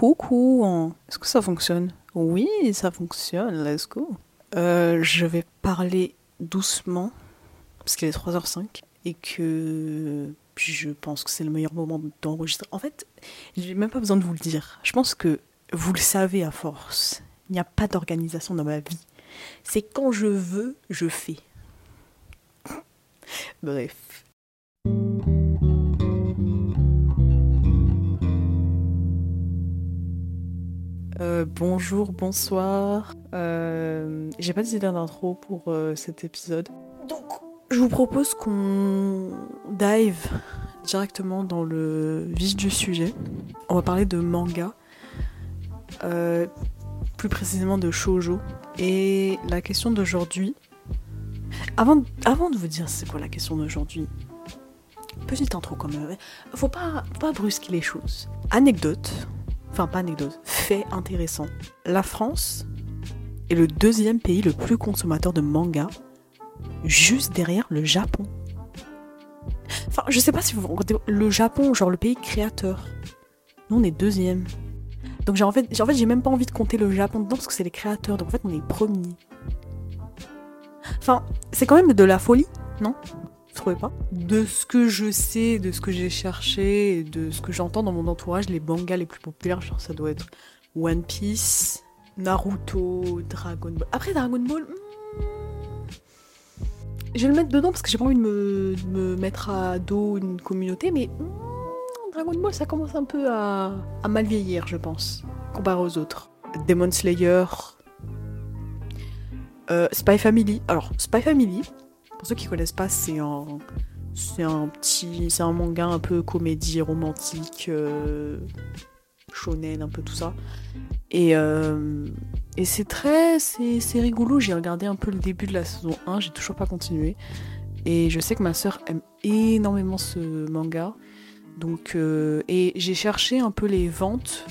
Coucou, est-ce que ça fonctionne? Oui, ça fonctionne, let's go. Euh, je vais parler doucement, parce qu'il est 3h05, et que je pense que c'est le meilleur moment d'enregistrer. En fait, j'ai même pas besoin de vous le dire. Je pense que vous le savez à force. Il n'y a pas d'organisation dans ma vie. C'est quand je veux, je fais. Bref. Euh, bonjour, bonsoir. Euh, J'ai pas d'idée d'intro pour euh, cet épisode. Donc, je vous propose qu'on dive directement dans le vif du sujet. On va parler de manga. Plus précisément de shoujo. Et la question d'aujourd'hui. Avant, avant de vous dire c'est quoi la question d'aujourd'hui, petite intro quand même. Faut pas, faut pas brusquer les choses. Anecdote enfin pas anecdote, intéressant. La France est le deuxième pays le plus consommateur de manga, juste derrière le Japon. Enfin, je sais pas si vous vous le Japon, genre le pays créateur. Nous, on est deuxième. Donc j'ai en fait, j'ai même pas envie de compter le Japon dedans parce que c'est les créateurs. Donc en fait, on est premier. Enfin, c'est quand même de la folie, non? Trouvez pas? De ce que je sais, de ce que j'ai cherché, de ce que j'entends dans mon entourage, les mangas les plus populaires, genre ça doit être One Piece, Naruto, Dragon Ball. Après Dragon Ball, hmm, je vais le mettre dedans parce que j'ai pas envie de me, mettre à dos une communauté, mais hmm, Dragon Ball ça commence un peu à, mal vieillir, je pense, comparé aux autres. Demon Slayer, euh, Spy Family. Alors, Spy Family, pour ceux qui connaissent pas, c'est un, c'est un petit, c'est un manga un peu comédie romantique, euh, shonen, un peu tout ça. Et, euh, et c'est très, c'est, rigolo. J'ai regardé un peu le début de la saison 1, j'ai toujours pas continué. Et je sais que ma soeur aime énormément ce manga. Donc, euh, et j'ai cherché un peu les ventes.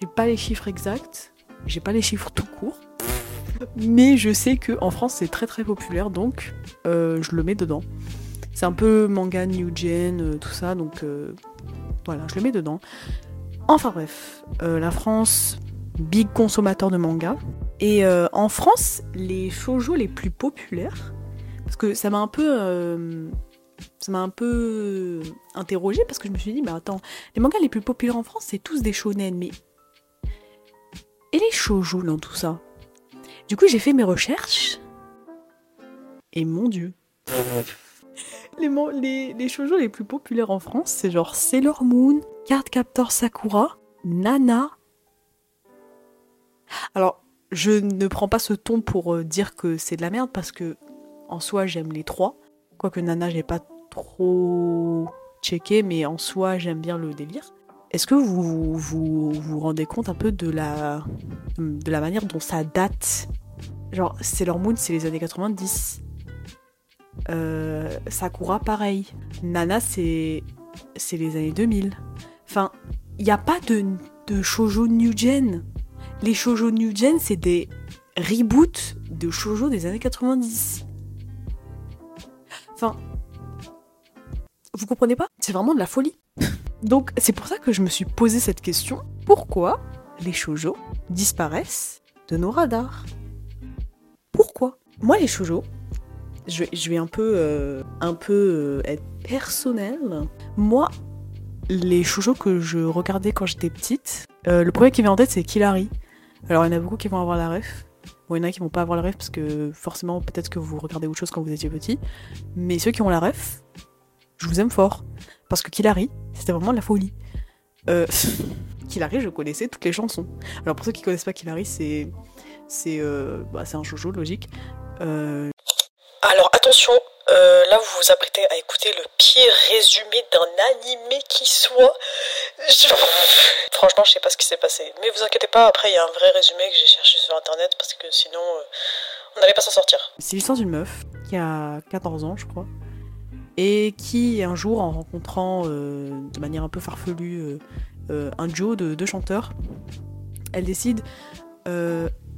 J'ai pas les chiffres exacts. J'ai pas les chiffres tout court. Mais je sais que en France c'est très très populaire donc euh, je le mets dedans. C'est un peu manga new gen, tout ça, donc voilà, je le mets dedans. Enfin bref, la France, big consommateur de manga. Et en France, les shoujo les plus populaires, parce que ça m'a un peu ça m'a un peu interrogé parce que je me suis dit, mais attends, les mangas les plus populaires en France, c'est tous des shonen, mais. Et les shoujo dans tout ça? Du coup, j'ai fait mes recherches. Et mon dieu. les, les, les shoujo les plus populaires en France, c'est genre Sailor Moon, Card Captor Sakura, Nana. Alors, je ne prends pas ce ton pour euh, dire que c'est de la merde parce que en soi j'aime les trois. Quoique Nana, j'ai pas trop checké, mais en soi j'aime bien le délire. Est-ce que vous, vous vous rendez compte un peu de la, de la manière dont ça date? Genre, Sailor Moon, c'est les années 90. Euh, Sakura, pareil. Nana, c'est c'est les années 2000. Enfin, il n'y a pas de, de shoujo new gen. Les shoujo new gen, c'est des reboots de shoujo des années 90. Enfin, vous comprenez pas? C'est vraiment de la folie. Donc c'est pour ça que je me suis posé cette question. Pourquoi les shoujo disparaissent de nos radars? Pourquoi? Moi les shoujo, je vais, un peu, euh, un peu euh, être personnel. Moi, les shoujo que je regardais quand j'étais petite, euh, le premier qui vient en tête c'est Kilari. Alors il y en a beaucoup qui vont avoir la ref. Il y en a qui vont pas avoir la ref parce que forcément peut-être que vous regardez autre chose quand vous étiez petit. Mais ceux qui ont la ref, je vous aime fort. Parce que Kilari, c'était vraiment de la folie. Euh, je connaissais toutes les chansons. Alors pour ceux qui connaissent pas Kilari, c'est c'est bah, un jojo logique. Alors attention, euh, là vous vous apprêtez à écouter le pire résumé d'un animé qui soit. Franchement, je sais pas ce qui s'est passé. Mais vous inquiétez pas, après il y a un vrai résumé que j'ai cherché sur internet parce que sinon euh, on n'allait pas s'en sortir. C'est l'histoire d'une meuf qui a 14 ans, je crois et qui un jour en rencontrant euh, de manière un peu farfelue un duo de deux chanteurs, elle décide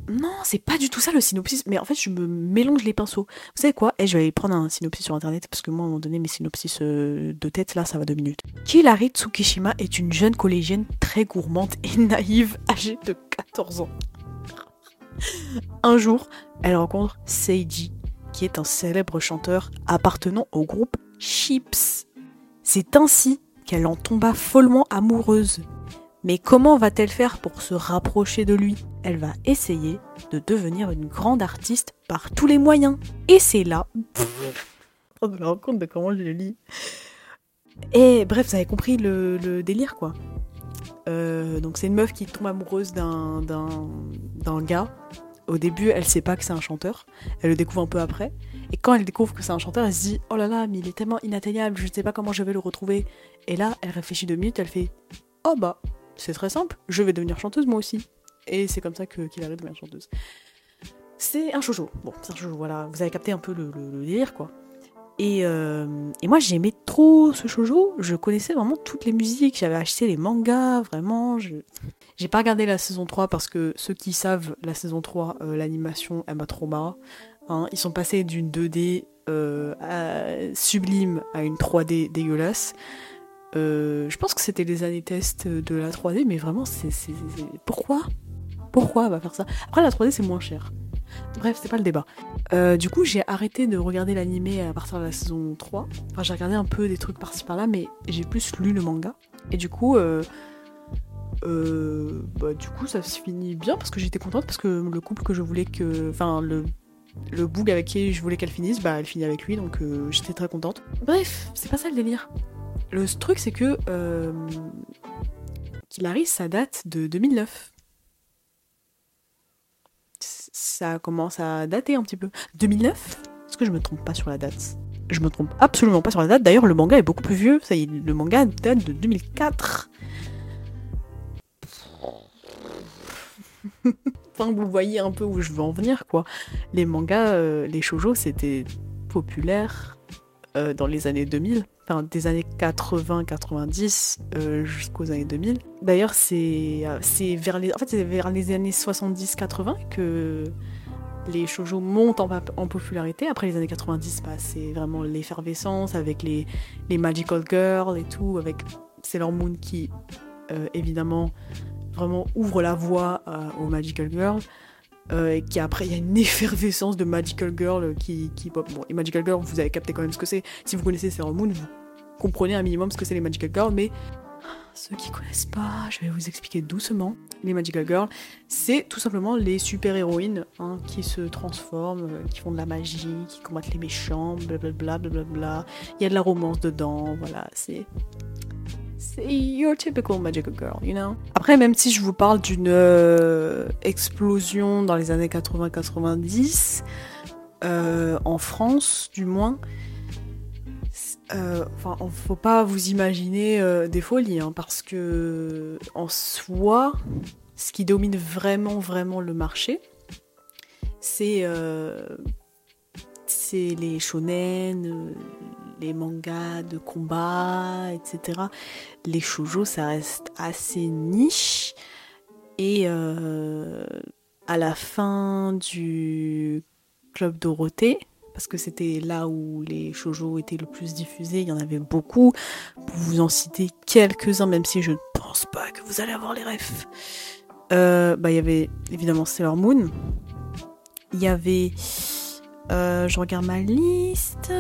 Non, c'est pas du tout ça le synopsis. Mais en fait, je me mélange les pinceaux. Vous savez quoi? Eh, je vais aller prendre un synopsis sur internet parce que moi, à un moment donné, mes synopsis euh, de tête, là, ça va deux minutes. Kilari Tsukishima est une jeune collégienne très gourmande et naïve, âgée de 14 ans. Un jour, elle rencontre Seiji, qui est un célèbre chanteur appartenant au groupe Chips. C'est ainsi qu'elle en tomba follement amoureuse. Mais comment va-t-elle faire pour se rapprocher de lui? Elle va essayer de devenir une grande artiste par tous les moyens. Et c'est là... On se rend compte de comment je le lis. Et bref, vous avez compris le, le délire, quoi. Euh, donc c'est une meuf qui tombe amoureuse d'un, d'un, d'un gars. Au début, elle sait pas que c'est un chanteur. Elle le découvre un peu après. Et quand elle découvre que c'est un chanteur, elle se dit Oh là là, mais il est tellement inatteignable, je ne sais pas comment je vais le retrouver. Et là, elle réfléchit deux minutes, elle fait Oh bah, c'est très simple, je vais devenir chanteuse moi aussi. Et c'est comme ça que qu'il arrive de devenir chanteuse. C'est un shoujo. Bon, c'est un shoujo, voilà. Vous avez capté un peu le, le, le délire, quoi. Et, euh, et moi, j'aimais trop ce shoujo. Je connaissais vraiment toutes les musiques. J'avais acheté les mangas, vraiment. Je... J'ai pas regardé la saison 3 parce que ceux qui savent, la saison 3, euh, l'animation, elle m'a trop marre. Hein, ils sont passés d'une 2D euh, à- sublime à une 3D dégueulasse. Euh, je pense que c'était les années test de la 3D, mais vraiment, c'est. Pourquoi? Pourquoi elle va faire ça? Après, la 3D, c'est moins cher. Bref, c'est pas le débat. Euh, du coup, j'ai arrêté de regarder l'animé à partir de la saison 3. Enfin, j'ai regardé un peu des trucs par-ci par-là, mais j'ai plus lu le manga. Et du coup, euh, bah, du coup, ça se finit bien parce que j'étais contente parce que le couple que je voulais que. Enfin, le, le boug avec qui je voulais qu'elle finisse, bah, elle finit avec lui, donc j'étais très contente. Bref, c'est pas ça le délire. Le truc, c'est que. Euh, Kilari, ça date de 2009 ça commence à dater un petit peu. 2009 Est-ce que je me trompe pas sur la date? Je me trompe absolument pas sur la date. D'ailleurs, le manga est beaucoup plus vieux. Ça y est, le manga date de 2004. enfin, vous voyez un peu où je veux en venir, quoi. Les mangas, euh, les shoujo, c'était populaire euh, dans les années 2000. Des années 80-90 euh, jusqu'aux années 2000. D'ailleurs, c'est euh, c'est vers les, en fait, vers années 70-80 que les shoujo montent en, popularité. Après les années 90, bah, c'est vraiment l'effervescence avec les, les Magical Girls et tout, avec Sailor Moon qui, euh, évidemment, vraiment ouvre la voie aux Magical Girls. Euh, et qui après il y a une effervescence de Magical Girl qui, qui pop. Bon, les Magical Girl, vous avez capté quand même ce que c'est. Si vous connaissez Sailor Moon, vous comprenez un minimum ce que c'est les Magical Girls, mais ceux qui connaissent pas, je vais vous expliquer doucement. Les Magical Girls, c'est tout simplement les super-héroïnes hein, qui se transforment, euh, qui font de la magie, qui combattent les méchants, blablabla, blablabla. Il y a de la romance dedans, voilà, c'est. C'est your typical magical girl, you know? Après, même si je vous parle d'une euh, explosion dans les années 80-90, euh, en France, du moins, euh, enfin, on- faut pas vous imaginer euh, des folies, hein, parce que en soi, ce qui domine vraiment, vraiment le marché, c'est euh, c'est les shonen, euh, les mangas de combat, etc. Les shoujo, ça reste assez niche. Et euh, à la fin du Club Dorothée, parce que c'était là où les shoujo étaient le plus diffusés, il y en avait beaucoup. Pour vous en citer quelques-uns, même si je ne pense pas que vous allez avoir les refs. Euh, bah, il y avait évidemment Sailor Moon. Il y avait. euh, je regarde ma liste.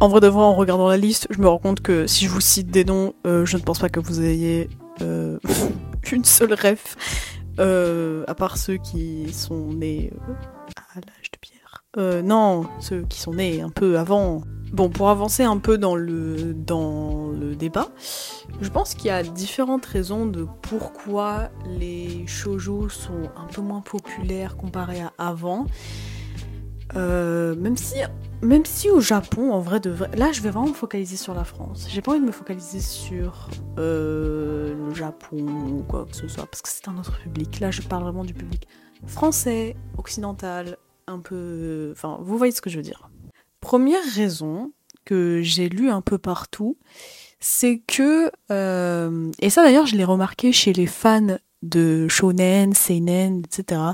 En vrai de vrai, en regardant la liste, je me rends compte que si je vous cite des noms, euh, je ne pense pas que vous ayez euh, une seule ref, euh, à part ceux qui sont nés à l'âge de pierre. Non, ceux qui sont nés un peu avant. Bon, pour avancer un peu dans le, dans le débat, je pense qu'il y a différentes raisons de pourquoi les shoujo sont un peu moins populaires comparés à avant. Euh, même si même si au Japon, en vrai de vrai, là je vais vraiment me focaliser sur la France. J'ai pas envie de me focaliser sur euh, le Japon ou quoi que ce soit, parce que c'est un autre public. Là je parle vraiment du public français, occidental, un peu... Enfin, vous voyez ce que je veux dire. Première raison que j'ai lu un peu partout, c'est que... euh, et ça d'ailleurs je l'ai remarqué chez les fans de shonen, seinen, etc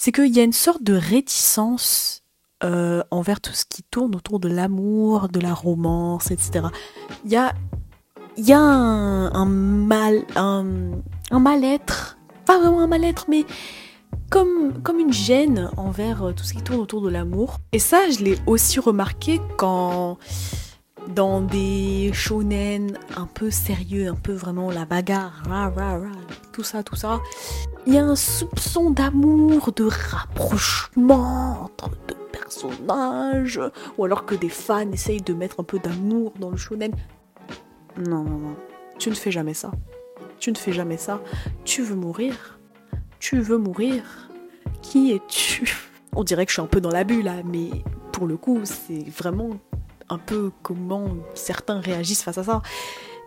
c'est qu'il y a une sorte de réticence euh, envers tout ce qui tourne autour de l'amour, de la romance, etc. Il y a, y a un, mal, un, un mal-être, pas vraiment un mal-être, mais comme, comme une gêne envers euh, tout ce qui tourne autour de l'amour. Et ça, je l'ai aussi remarqué quand dans des shonen un peu sérieux, un peu vraiment la bagarre, tout ça, tout ça, il y a un soupçon d'amour, de rapprochement entre deux personnages, ou alors que des fans essayent de mettre un peu d'amour dans le shonen. Non, non, non, tu ne fais jamais ça. Tu ne fais jamais ça. Tu veux mourir. Tu veux mourir. Qui es-tu? On dirait que je suis un peu dans la bulle là, mais pour le coup, c'est vraiment un peu comment certains réagissent face à ça.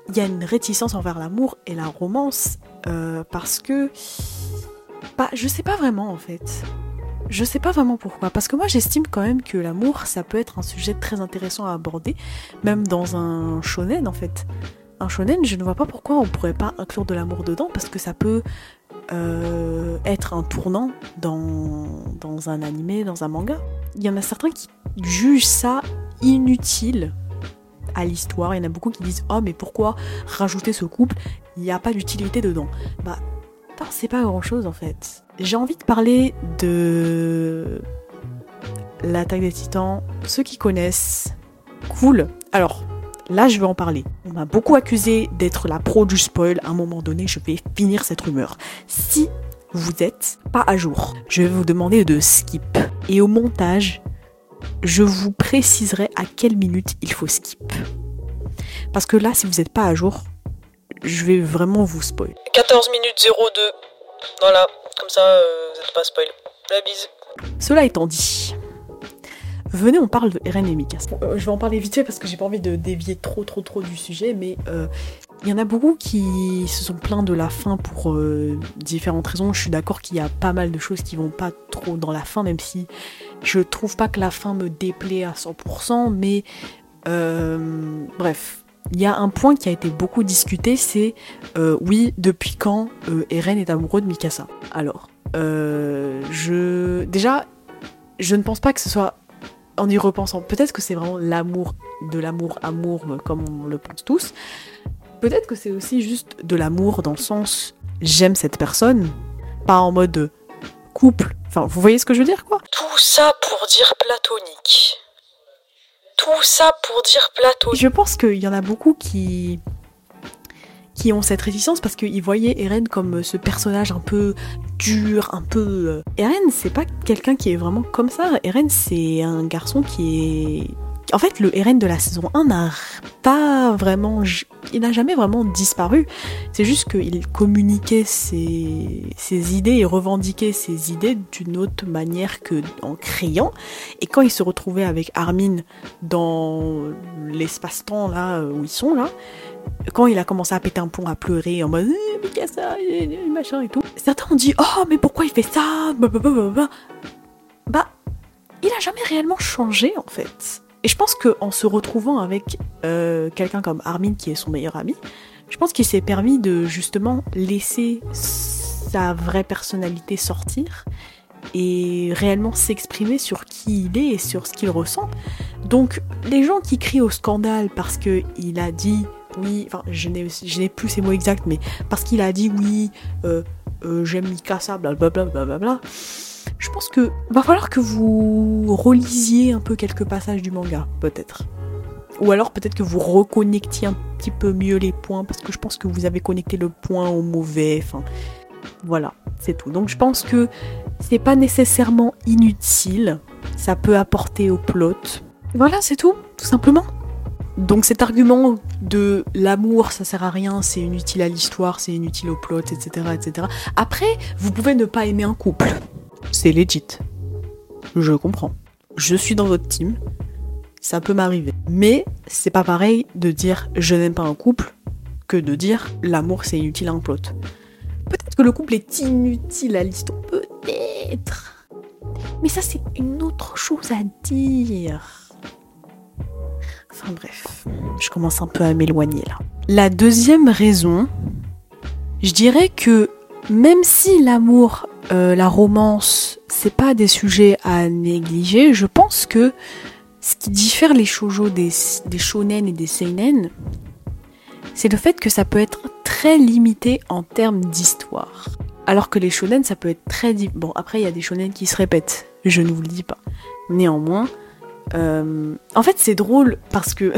Il y a une réticence envers l'amour et la romance euh, parce que. Bah, je sais pas vraiment en fait. Je sais pas vraiment pourquoi. Parce que moi j'estime quand même que l'amour ça peut être un sujet très intéressant à aborder, même dans un shonen en fait. Un shonen, je ne vois pas pourquoi on pourrait pas inclure de l'amour dedans parce que ça peut euh, être un tournant dans, dans un animé, dans un manga. Il y en a certains qui jugent ça inutile à l'histoire. Il y en a beaucoup qui disent Oh, mais pourquoi rajouter ce couple? Il n'y a pas d'utilité dedans. Bah, c'est pas grand chose en fait. J'ai envie de parler de l'attaque des titans. Ceux qui connaissent, cool. Alors, là, je vais en parler. On m'a beaucoup accusé d'être la pro du spoil. À un moment donné, je vais finir cette rumeur. Si vous êtes pas à jour, je vais vous demander de skip. Et au montage, je vous préciserai à quelle minute il faut skip. Parce que là, si vous n'êtes pas à jour, je vais vraiment vous spoil. 14 minutes 02. Voilà, comme ça, euh, vous n'êtes pas spoil. La bise. Cela étant dit, venez, on parle de Eren et Mikasa. Euh, je vais en parler vite fait parce que j'ai pas envie de dévier trop, trop, trop du sujet, mais euh, il y en a beaucoup qui se sont plaints de la fin pour différentes raisons. Je suis d'accord qu'il y a pas mal de choses qui vont pas trop dans la fin, même si je trouve pas que la fin me déplaît à 100%, mais euh, bref. Il y a un point qui a été beaucoup discuté, c'est euh, oui, depuis quand euh, Eren est amoureux de Mikasa? Alors, je déjà, je ne pense pas que ce soit en y repensant. Peut-être que c'est vraiment l'amour, de l'amour, amour, comme on le pense tous. Peut-être que c'est aussi juste de l'amour dans le sens j'aime cette personne, pas en mode couple. Enfin, vous voyez ce que je veux dire, quoi? Tout ça pour dire platonique. Tout ça pour dire platonique. Je pense qu'il y en a beaucoup qui qui ont cette réticence parce qu'ils voyaient Eren comme ce personnage un peu dur, un peu... Euh, Eren, c'est pas quelqu'un qui est vraiment comme ça. Eren, c'est un garçon qui est en fait, le RN de la saison 1 n'a pas vraiment. Il n'a jamais vraiment disparu. C'est juste qu'il communiquait ses, idées et revendiquait ses idées d'une autre manière que en criant. Et quand il se retrouvait avec Armin dans l'espace-temps là où ils sont là, quand il a commencé à péter un pont, à pleurer en mode eh, mais ça, machin et tout, certains ont dit oh mais pourquoi il fait ça Bah, il a jamais réellement changé en fait. Et je pense qu'en se retrouvant avec euh, quelqu'un comme Armin, qui est son meilleur ami, je pense qu'il s'est permis de justement laisser sa vraie personnalité sortir et réellement s'exprimer sur qui il est et sur ce qu'il ressent. Donc les gens qui crient au scandale parce qu'il a dit oui, enfin je n'ai plus ces mots exacts, mais parce qu'il a dit oui, euh, euh, j'aime Mikasa, blablabla, blablabla, je pense que va falloir que vous relisiez un peu quelques passages du manga, peut-être. Ou alors peut-être que vous reconnectiez un petit peu mieux les points, parce que je pense que vous avez connecté le point au mauvais. Enfin, voilà, c'est tout. Donc je pense que c'est pas nécessairement inutile. Ça peut apporter au plot. Voilà, c'est tout, tout simplement. Donc cet argument de l'amour, ça sert à rien, c'est inutile à l'histoire, c'est inutile au plot, etc., etc. Après, vous pouvez ne pas aimer un couple c'est legit. Je comprends. Je suis dans votre team. Ça peut m'arriver. Mais c'est pas pareil de dire je n'aime pas un couple que de dire l'amour c'est inutile à un plot. Peut-être que le couple est inutile à l'histoire. Peut-être. Mais ça c'est une autre chose à dire. Enfin bref, je commence un peu à m'éloigner là. La deuxième raison, je dirais que même si l'amour, euh, la romance, c'est pas des sujets à négliger. Je pense que ce qui diffère les shoujo des, des shonen et des seinen, c'est le fait que ça peut être très limité en termes d'histoire. Alors que les shonen, ça peut être très... Bon, après, il y a des shonen qui se répètent, je ne vous le dis pas. Néanmoins, euh, en fait, c'est drôle parce que...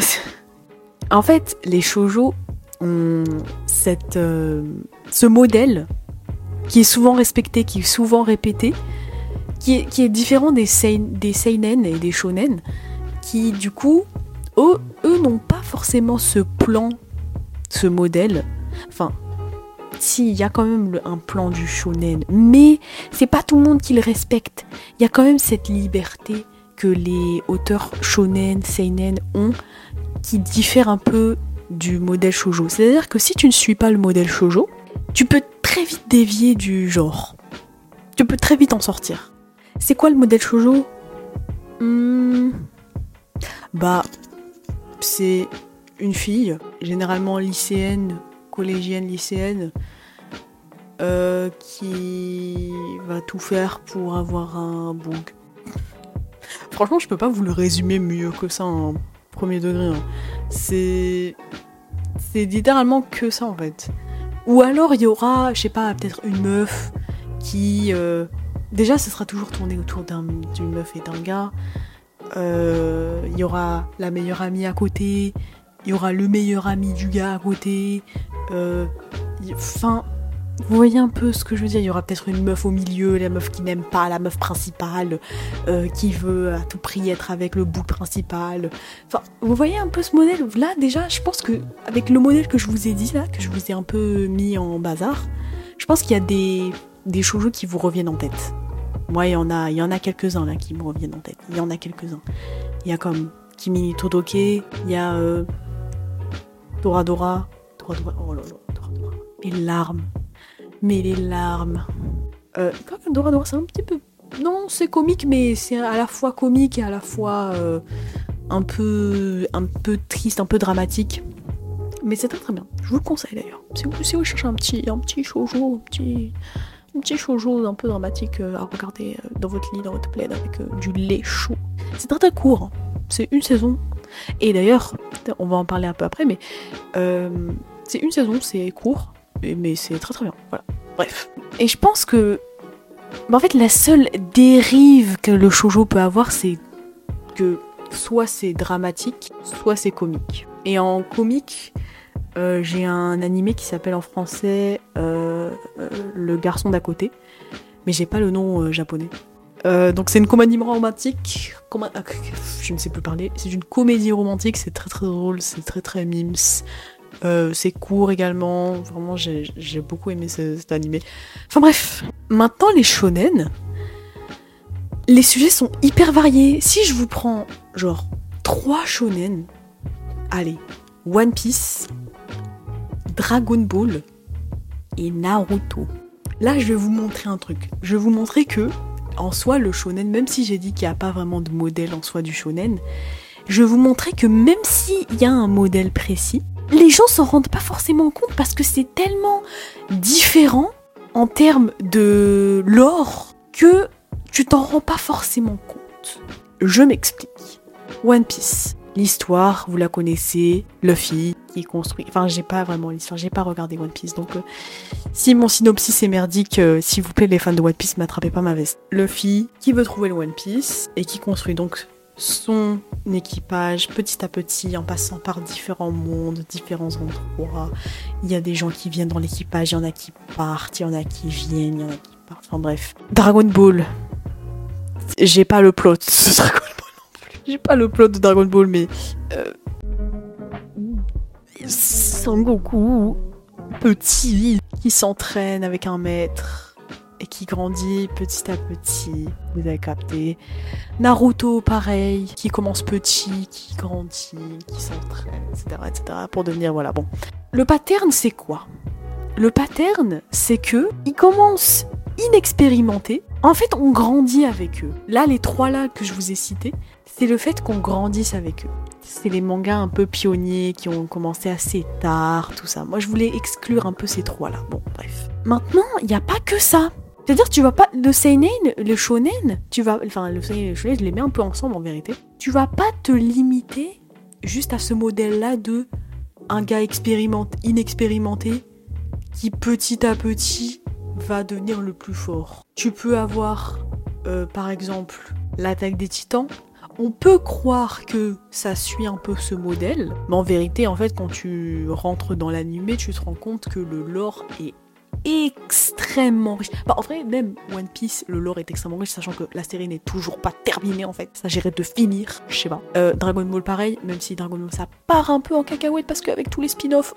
en fait, les shoujo ont cette, euh, ce modèle qui est souvent respecté, qui est souvent répété, qui est, différent des, des seinen et des shonen, qui du coup, eux, eux n'ont pas forcément ce plan, ce modèle. Enfin, si, il y a quand même un plan du shonen, mais c'est pas tout le monde qui le respecte. Il y a quand même cette liberté que les auteurs shonen, seinen ont, qui diffère un peu du modèle shoujo. C'est-à-dire que si tu ne suis pas le modèle shoujo, tu peux très vite dévier du genre. Tu peux très vite en sortir. C'est quoi le modèle shoujo? Hmm. Bah, c'est une fille, généralement lycéenne, collégienne, lycéenne, euh, qui va tout faire pour avoir un bug. Franchement, je peux pas vous le résumer mieux que ça en premier degré. Hein. C'est. C'est littéralement que ça en fait. Ou alors il y aura, je sais pas, peut-être une meuf qui. Euh, déjà, ce sera toujours tourné autour d'une meuf et d'un gars. Euh, il y aura la meilleure amie à côté. Il y aura le meilleur ami du gars à côté. Enfin, vous voyez un peu ce que je veux dire Il y aura peut-être une meuf au milieu, la meuf qui n'aime pas, la meuf principale, euh, qui veut à tout prix être avec le bout principal. Enfin, vous voyez un peu ce modèle Là, déjà, je pense que avec le modèle que je vous ai dit là, que je vous ai un peu mis en bazar, je pense qu'il y a des, des shoujo qui vous reviennent en tête. Moi, il y en a, il y en a quelques-uns là qui me reviennent en tête. Il y en a quelques-uns. Il y a comme Kimi Todoke, il y a euh, Dora Dora, Dora Dora, oh là là, Dora Dora. Les larmes mais les larmes. Euh, Dora Dora, c'est un petit peu. Non, c'est comique, mais c'est à la fois comique et à la fois euh, un, peu, un peu triste, un peu dramatique. Mais c'est très très bien. Je vous le conseille d'ailleurs. Si vous, si vous cherchez un petit, un petit shoujo, un petit, un petit shoujo un peu dramatique euh, à regarder euh, dans votre lit, dans votre plaid avec du lait chaud. C'est très très court. Hein. C'est une saison. Et d'ailleurs, on va en parler un peu après, mais c'est une saison, c'est court mais c'est très très bien. Voilà. Bref. Et je pense que. en fait, la seule dérive que le shoujo peut avoir, c'est que soit c'est dramatique, soit c'est comique. Et en comique, euh, j'ai un animé qui s'appelle en français euh, euh, Le garçon d'à côté, mais j'ai pas le nom japonais. donc c'est une comédie romantique. Je ne sais plus parler. C'est une comédie romantique. C'est très très drôle. C'est très très mimes. Euh, c'est court également. Vraiment, j'ai beaucoup aimé cet animé. Enfin bref. Maintenant, les shonen. Les sujets sont hyper variés. Si je vous prends, genre, trois shonen. Allez. One Piece. Dragon Ball. Et Naruto. Là, je vais vous montrer un truc. Je vais vous montrer que, en soi, le shonen, même si j'ai dit qu'il n'y a pas vraiment de modèle en soi du shonen, je vais vous montrer que même s'il y a un modèle précis, les gens s'en rendent pas forcément compte parce que c'est tellement différent en termes de lore que tu t'en rends pas forcément compte. Je m'explique. One Piece. L'histoire, vous la connaissez, Luffy qui construit. Enfin, j'ai pas vraiment l'histoire, j'ai pas regardé One Piece. Donc, euh, si mon synopsis est merdique, euh, s'il vous plaît, les fans de One Piece, m'attrapez pas ma veste. Luffy qui veut trouver le One Piece et qui construit donc son équipage petit à petit en passant par différents mondes, différents endroits. Il y a des gens qui viennent dans l'équipage, il y en a qui partent, il y en a qui viennent, il y en a qui partent. Enfin bref. Dragon Ball. J'ai pas le plot de Dragon Ball non plus. J'ai pas le plot de Dragon Ball, mais. Euh... Sangoku, petit, qui s'entraîne avec un maître et qui grandit petit à petit. Vous avez capté. Naruto, pareil, qui commence petit, qui grandit, qui s'entraîne, etc., etc., pour devenir, voilà, bon. Le pattern, c'est quoi? Le pattern, c'est que ils commencent inexpérimentés. En fait, on grandit avec eux. Là, les trois là que je vous ai cités, c'est le fait qu'on grandisse avec eux. C'est les mangas un peu pionniers qui ont commencé assez tard, tout ça. Moi, je voulais exclure un peu ces trois là. Bon, bref. Maintenant, il n'y a pas que ça C'est-à-dire, tu vas pas. Le seinen, le shonen, tu vas. Enfin, le seinen et le shonen, je les mets un peu ensemble en vérité. Tu vas pas te limiter juste à ce modèle-là de un gars expérimenté, inexpérimenté qui petit à petit va devenir le plus fort. Tu peux avoir, euh, par exemple, l'attaque des titans. On peut croire que ça suit un peu ce modèle, mais en vérité, en fait, quand tu rentres dans l'animé, tu te rends compte que le lore est extrêmement riche. Bah, en vrai, même One Piece, le lore est extrêmement riche, sachant que la série n'est toujours pas terminée en fait. Ça s'agirait de finir, je sais pas. Euh, Dragon Ball, pareil, même si Dragon Ball ça part un peu en cacahuète parce qu'avec tous les spin-offs.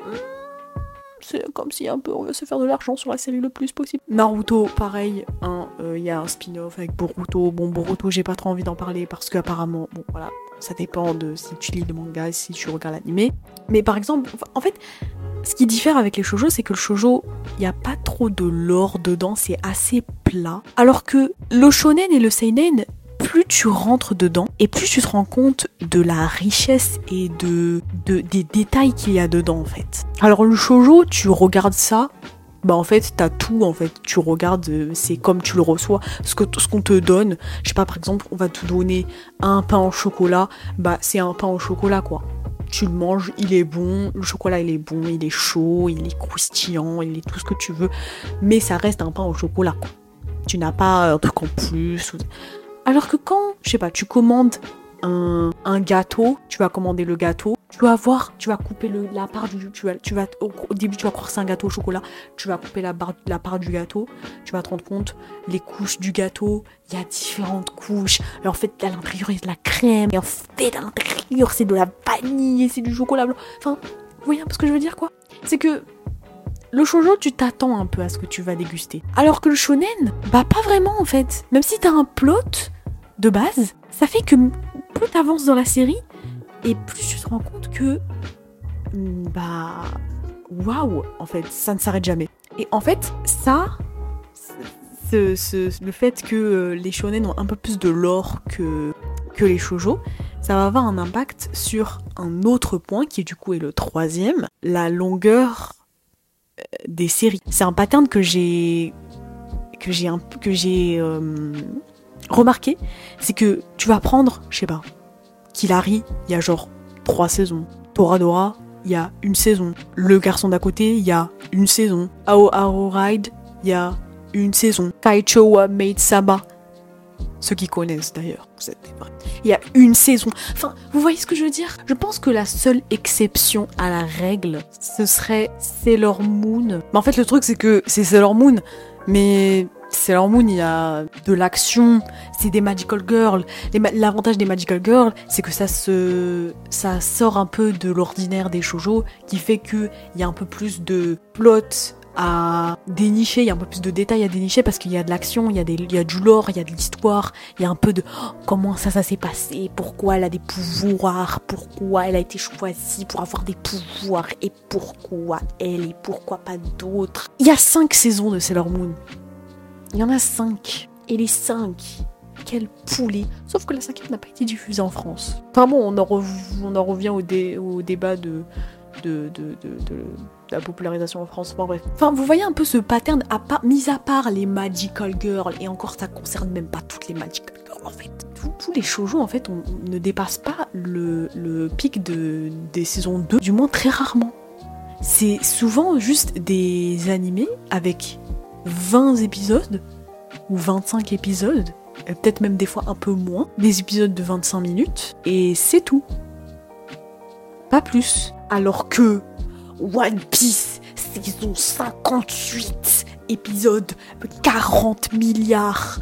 C'est comme si un peu on veut se faire de l'argent sur la série le plus possible. Naruto, pareil, hein, euh, il y a un spin-off avec Boruto. Bon, Boruto, j'ai pas trop envie d'en parler parce qu'apparemment, bon, voilà, ça dépend de si tu lis le manga, si tu regardes l'animé. Mais par exemple, en fait, ce qui diffère avec les shoujo, c'est que le shoujo, il n'y a pas trop de lore dedans, c'est assez plat. Alors que le shonen et le seinen, plus tu rentres dedans et plus tu te rends compte de la richesse et de, de- des détails qu'il y a dedans en fait. Alors le shoujo, tu regardes ça, bah en fait t'as tout en fait. Tu regardes, euh, c'est comme tu le reçois, ce que ce qu'on te donne. Je sais pas, par exemple, on va te donner un pain au chocolat, bah c'est un pain au chocolat quoi tu le manges, il est bon, le chocolat il est bon, il est chaud, il est croustillant, il est tout ce que tu veux, mais ça reste un pain au chocolat. Tu n'as pas un truc en plus. Alors que quand, je sais pas, tu commandes un, gâteau, tu vas commander le gâteau, tu vas voir, tu vas couper le, la part du, tu vas, tu vas, au, au début tu vas croire c'est un gâteau au chocolat, tu vas couper la, la part du gâteau, tu vas te rendre compte, les couches du gâteau, il y a différentes couches. Alors en fait, à l'intérieur, il y a de la crème. Et en fait, à l'intérieur, c'est de la vanille et c'est du chocolat blanc. Enfin, vous voyez un peu ce que je veux dire, quoi? C'est que le shoujo, tu t'attends un peu à ce que tu vas déguster. Alors que le shonen, bah pas vraiment en fait. Même si t'as un plot de base, ça fait que plus t'avances dans la série, et plus tu te rends compte que... mm, Bah... Waouh En fait, ça ne s'arrête jamais. Et en fait, ça, le fait que euh, les shonen ont un peu plus de lore que, que les shoujo, ça va avoir un impact sur un autre point qui du coup est le troisième, la longueur euh, des séries. C'est un pattern que j'ai que j'ai euh, remarqué, c'est que tu vas prendre, je sais pas, Kilari, il y a genre trois saisons. Toradora, il y a une saison. Le garçon d'à côté, il y a une saison. Ao Ao Ride, il y a une saison. Kaicho wa Maid Sama. Ceux qui connaissent d'ailleurs, vous êtes des vrais. Il y a une saison. Enfin, vous voyez ce que je veux dire? Je pense que la seule exception à la règle, ce serait Sailor Moon. Mais en fait, le truc, c'est que c'est Sailor Moon, mais Sailor Moon, il y a de l'action, c'est des Magical Girls. L'avantage des Magical Girls, c'est que ça se, ça sort un peu de l'ordinaire des shoujo, qui fait que il y a un peu plus de plot à dénicher, il y a un peu plus de détails à dénicher parce qu'il y a de l'action, il y a des, y a du lore, il y a de l'histoire, il y a un peu de oh, comment ça, ça s'est passé, pourquoi elle a des pouvoirs, pourquoi elle a été choisie pour avoir des pouvoirs et pourquoi elle et pourquoi pas d'autres. Il y a cinq saisons de Sailor Moon. Il y en a cinq. Et les cinq, quel poulet. Sauf que la cinquième n'a pas été diffusée en France. Enfin bon, on en, revient au, dé- au débat de, la popularisation en France. Bon, bref. Enfin, vous voyez un peu ce pattern, à mis à part les Magical Girls, et encore ça concerne même pas toutes les Magical Girls en fait. Tous, les shoujo en fait on, ne dépassent pas le, le pic de, des saisons 2, du moins très rarement. C'est souvent juste des animés avec 20 épisodes ou 25 épisodes, et peut-être même des fois un peu moins, des épisodes de 25 minutes, et c'est tout. Pas plus. Alors que One Piece, saison 58, épisode 40 milliards.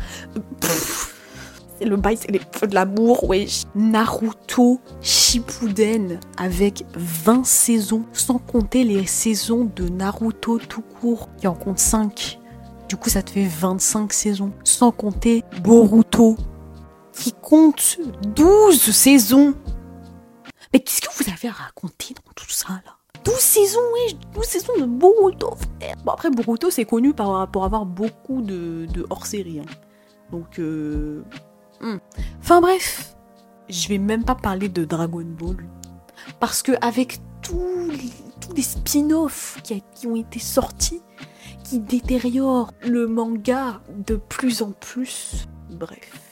C'est le bail, c'est les feux de l'amour, wesh. Naruto Shippuden avec 20 saisons, sans compter les saisons de Naruto tout court, qui en compte 5. Du coup, ça te fait 25 saisons, sans compter Boruto, qui compte 12 saisons. Mais qu'est-ce que vous avez à raconter dans tout ça, là? 12 saisons, wesh 12 saisons de Boruto, frère Bon, après, Boruto, c'est connu par, pour avoir beaucoup de, hors-série. hein. Donc, euh... hmm. Enfin bref, je vais même pas parler de Dragon Ball. Parce que avec tous les, spin-offs qui, qui ont été sortis, qui détériore le manga de plus en plus. Bref.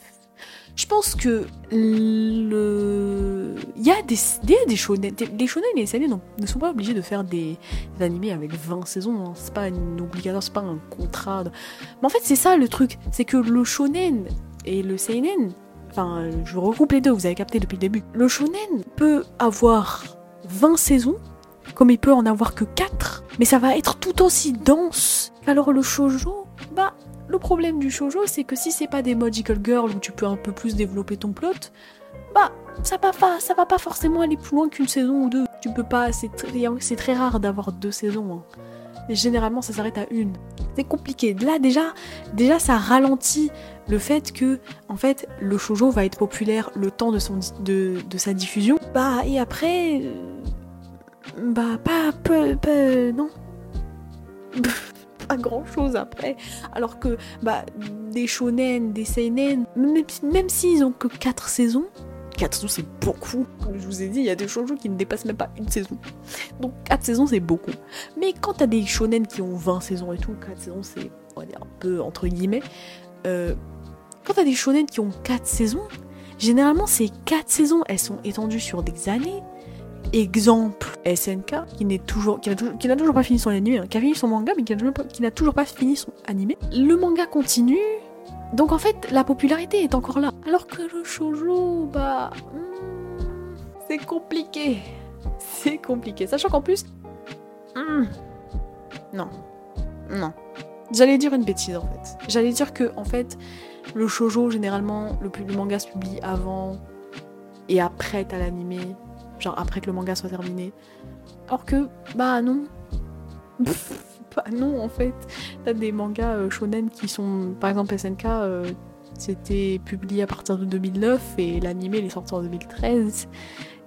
Je pense que le... Il y a des, des, des shonen, les shonen et les seinen ne sont pas obligés de faire des, animés avec 20 saisons, hein. c'est pas une obligation, c'est pas un contrat. Mais en fait c'est ça le truc, c'est que le shonen et le seinen, enfin je regroupe les deux, vous avez capté depuis le début, le shonen peut avoir 20 saisons, comme il peut en avoir que 4, mais ça va être tout aussi dense. Alors le shoujo, bah le problème du shoujo, c'est que si c'est pas des Magical Girl où tu peux un peu plus développer ton plot, bah ça va pas, ça va pas forcément aller plus loin qu'une saison ou deux. Tu peux pas, c'est très, rare d'avoir deux saisons. Hein. Généralement, ça s'arrête à une. C'est compliqué. Là, déjà, déjà, ça ralentit le fait que, en fait, le shoujo va être populaire le temps de, son, de, de sa diffusion. Bah, et après, bah, pas, peu, peu, non. pas grand chose après. Alors que bah, des shonen, des seinen, même, même s'ils ont que 4 saisons, 4 saisons c'est beaucoup. Comme je vous ai dit, il y a des shoujo qui ne dépassent même pas une saison. Donc 4 saisons c'est beaucoup. Mais quand t'as des shonen qui ont 20 saisons et tout, 4 saisons c'est, on va dire, un peu entre guillemets. Euh, quand t'as des shonen qui ont 4 saisons, généralement ces 4 saisons elles sont étendues sur des années exemple SNK qui n'est toujours qui n'a toujours, pas fini son animé, hein, qui a fini son manga mais qui n'a toujours pas fini son animé. Le manga continue, donc en fait la popularité est encore là. Alors que le shoujo, bah hmm, c'est compliqué, c'est compliqué. Sachant qu'en plus, hmm, non, non. J'allais dire une bêtise en fait. J'allais dire que en fait le shoujo généralement le, le manga se publie avant et après t'as l'animé genre après que le manga soit terminé. Or que, bah non. bah non, en fait. T'as des mangas euh, shonen qui sont, par exemple SNK, euh, c'était publié à partir de 2009 et l'anime est sorti en 2013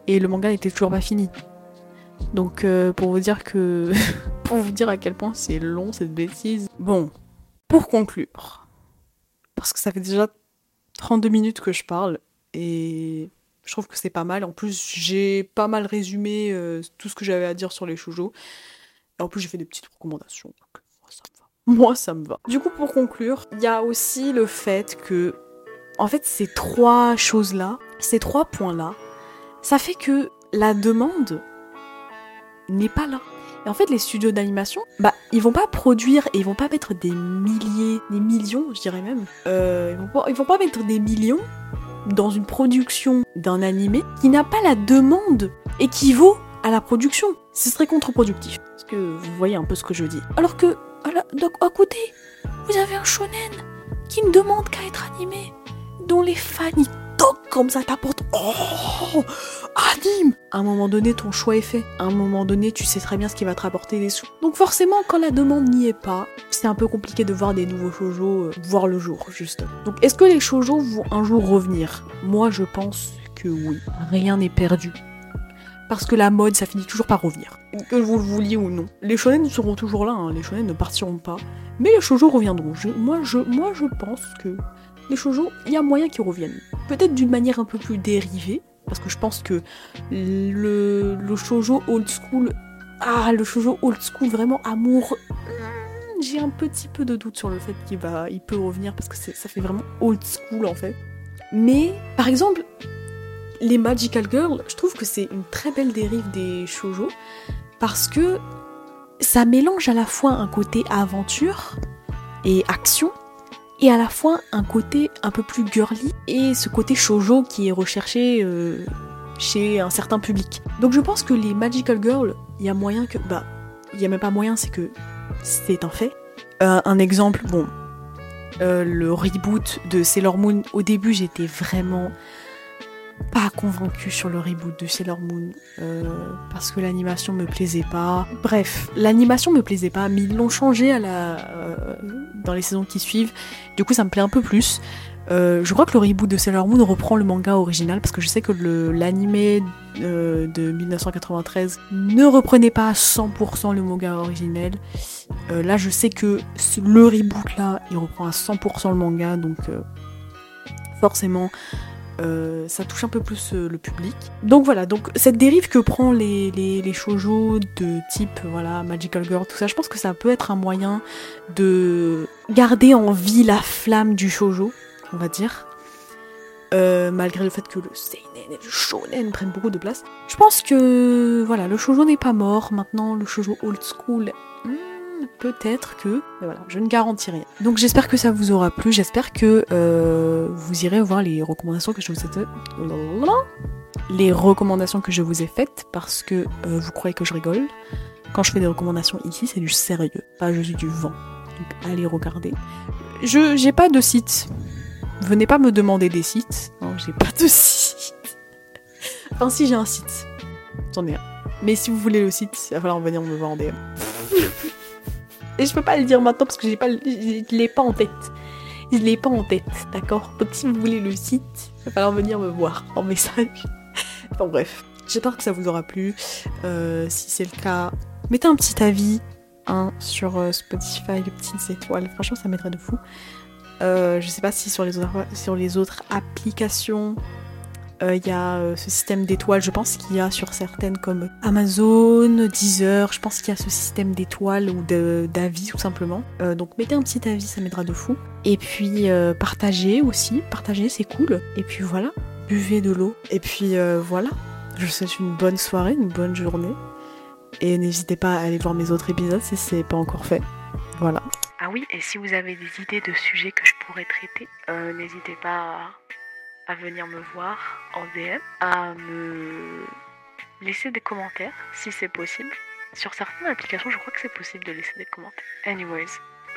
et le manga n'était toujours pas fini. Donc euh, pour vous dire que pour vous dire à quel point c'est long cette bêtise. Bon, pour conclure parce que ça fait déjà 32 minutes que je parle et je trouve que c'est pas mal. En plus, j'ai pas mal résumé euh, tout ce que j'avais à dire sur les shoujo. Et en plus, j'ai fait des petites recommandations. Moi, ça me va. Moi, ça me va. Du coup, pour conclure, il y a aussi le fait que, en fait, ces trois choses-là, ces trois points-là, ça fait que la demande n'est pas là. Et en fait, les studios d'animation, bah, ils vont pas produire et ils vont pas mettre des milliers, des millions, je dirais même. Euh, ils, vont pas, ils vont pas mettre des millions dans une production d'un animé qui n'a pas la demande équivaut à la production. Ce serait contre-productif. Est-ce que vous voyez un peu ce que je dis Alors que, à, côté, vous avez un shonen qui ne demande qu'à être animé, dont les fans y comme ça t'apporte. Oh Anime À un moment donné, ton choix est fait. À un moment donné, tu sais très bien ce qui va te rapporter des sous. Donc forcément, quand la demande n'y est pas, c'est un peu compliqué de voir des nouveaux shoujo euh, voir le jour, juste. Donc est-ce que les shoujo vont un jour revenir? Moi, je pense que oui. Rien n'est perdu. Parce que la mode, ça finit toujours par revenir. Que vous le vouliez ou non. Les shonen seront toujours là, hein. les shonen ne partiront pas. Mais les shoujo reviendront. moi, moi, je pense que les shoujo, il y a moyen qu'ils reviennent. Peut-être d'une manière un peu plus dérivée, parce que je pense que le, le shoujo old school, ah, le shoujo old school, vraiment amour, hmm, j'ai un petit peu de doute sur le fait qu'il va, il peut revenir parce que ça fait vraiment old school en fait. Mais, par exemple, les Magical Girls, je trouve que c'est une très belle dérive des shoujo parce que ça mélange à la fois un côté aventure et action et à la fois un côté un peu plus girly et ce côté shoujo qui est recherché euh, chez un certain public. Donc je pense que les Magical Girls, il y a moyen que bah il y a même pas moyen, c'est que c'est un fait. Euh, un exemple, bon, euh, le reboot de Sailor Moon. Au début, j'étais vraiment pas convaincue sur le reboot de Sailor Moon euh, parce que l'animation me plaisait pas. Bref, l'animation me plaisait pas, mais ils l'ont changé à la euh, dans les saisons qui suivent. Du coup, ça me plaît un peu plus. Euh, je crois que le reboot de Sailor Moon reprend le manga original parce que je sais que l'animé de 1993 ne reprenait pas à 100% le manga originel. là, je sais que le reboot là, il reprend à 100% le manga, donc forcément euh, ça touche un peu plus euh, le public. Donc voilà, donc cette dérive que prend les, les, shoujo de type voilà Magical Girl, tout ça, je pense que ça peut être un moyen de garder en vie la flamme du shoujo, on va dire. Euh, malgré le fait que le seinen et le shonen prennent beaucoup de place. Je pense que voilà, le shoujo n'est pas mort. Maintenant, le shoujo old school, hmm, peut-être que, mais voilà, je ne garantis rien. Donc j'espère que ça vous aura plu. J'espère que euh, vous irez voir les recommandations que je vous ai faites. Les recommandations que je vous ai faites parce que euh, vous croyez que je rigole. Quand je fais des recommandations ici, c'est du sérieux, pas juste du vent. Donc allez regarder. Je j'ai pas de site Venez pas me demander des sites. Non, j'ai pas de site. enfin, si j'ai un site. J'en un. Mais si vous voulez le site, il va falloir venir me voir en DM. Et je peux pas le dire maintenant parce que j'ai pas, je l'ai pas en tête. Je l'ai pas en tête, d'accord? Donc si vous voulez le site, il va falloir venir me voir en message. enfin bref, j'espère que ça vous aura plu. Euh, si c'est le cas, mettez un petit avis hein, sur euh, Spotify, petites étoiles. Franchement, ça m'aiderait de fou. Euh, je sais pas si sur les autres, sur les autres applications il euh, y a euh, ce système d'étoiles. Je pense qu'il y a sur certaines comme Amazon, Deezer. Je pense qu'il y a ce système d'étoiles ou d'avis tout simplement. donc mettez un petit avis, ça m'aidera de fou. Et puis partagez aussi. Partagez, c'est cool. Et puis voilà, buvez de l'eau. Et puis voilà. Je vous souhaite une bonne soirée, une bonne journée. Et n'hésitez pas à aller voir mes autres épisodes si c'est pas encore fait. Voilà. Ah oui, et si vous avez des idées de sujets que je pourrais traiter, euh, n'hésitez pas à, venir me voir en DM, à me laisser des commentaires si c'est possible. Sur certaines applications, je crois que c'est possible de laisser des commentaires. Anyways,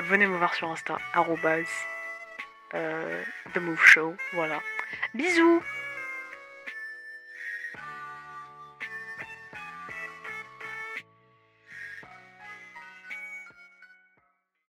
venez me voir sur Insta, arrobase, euh, The Move Show, voilà. Bisous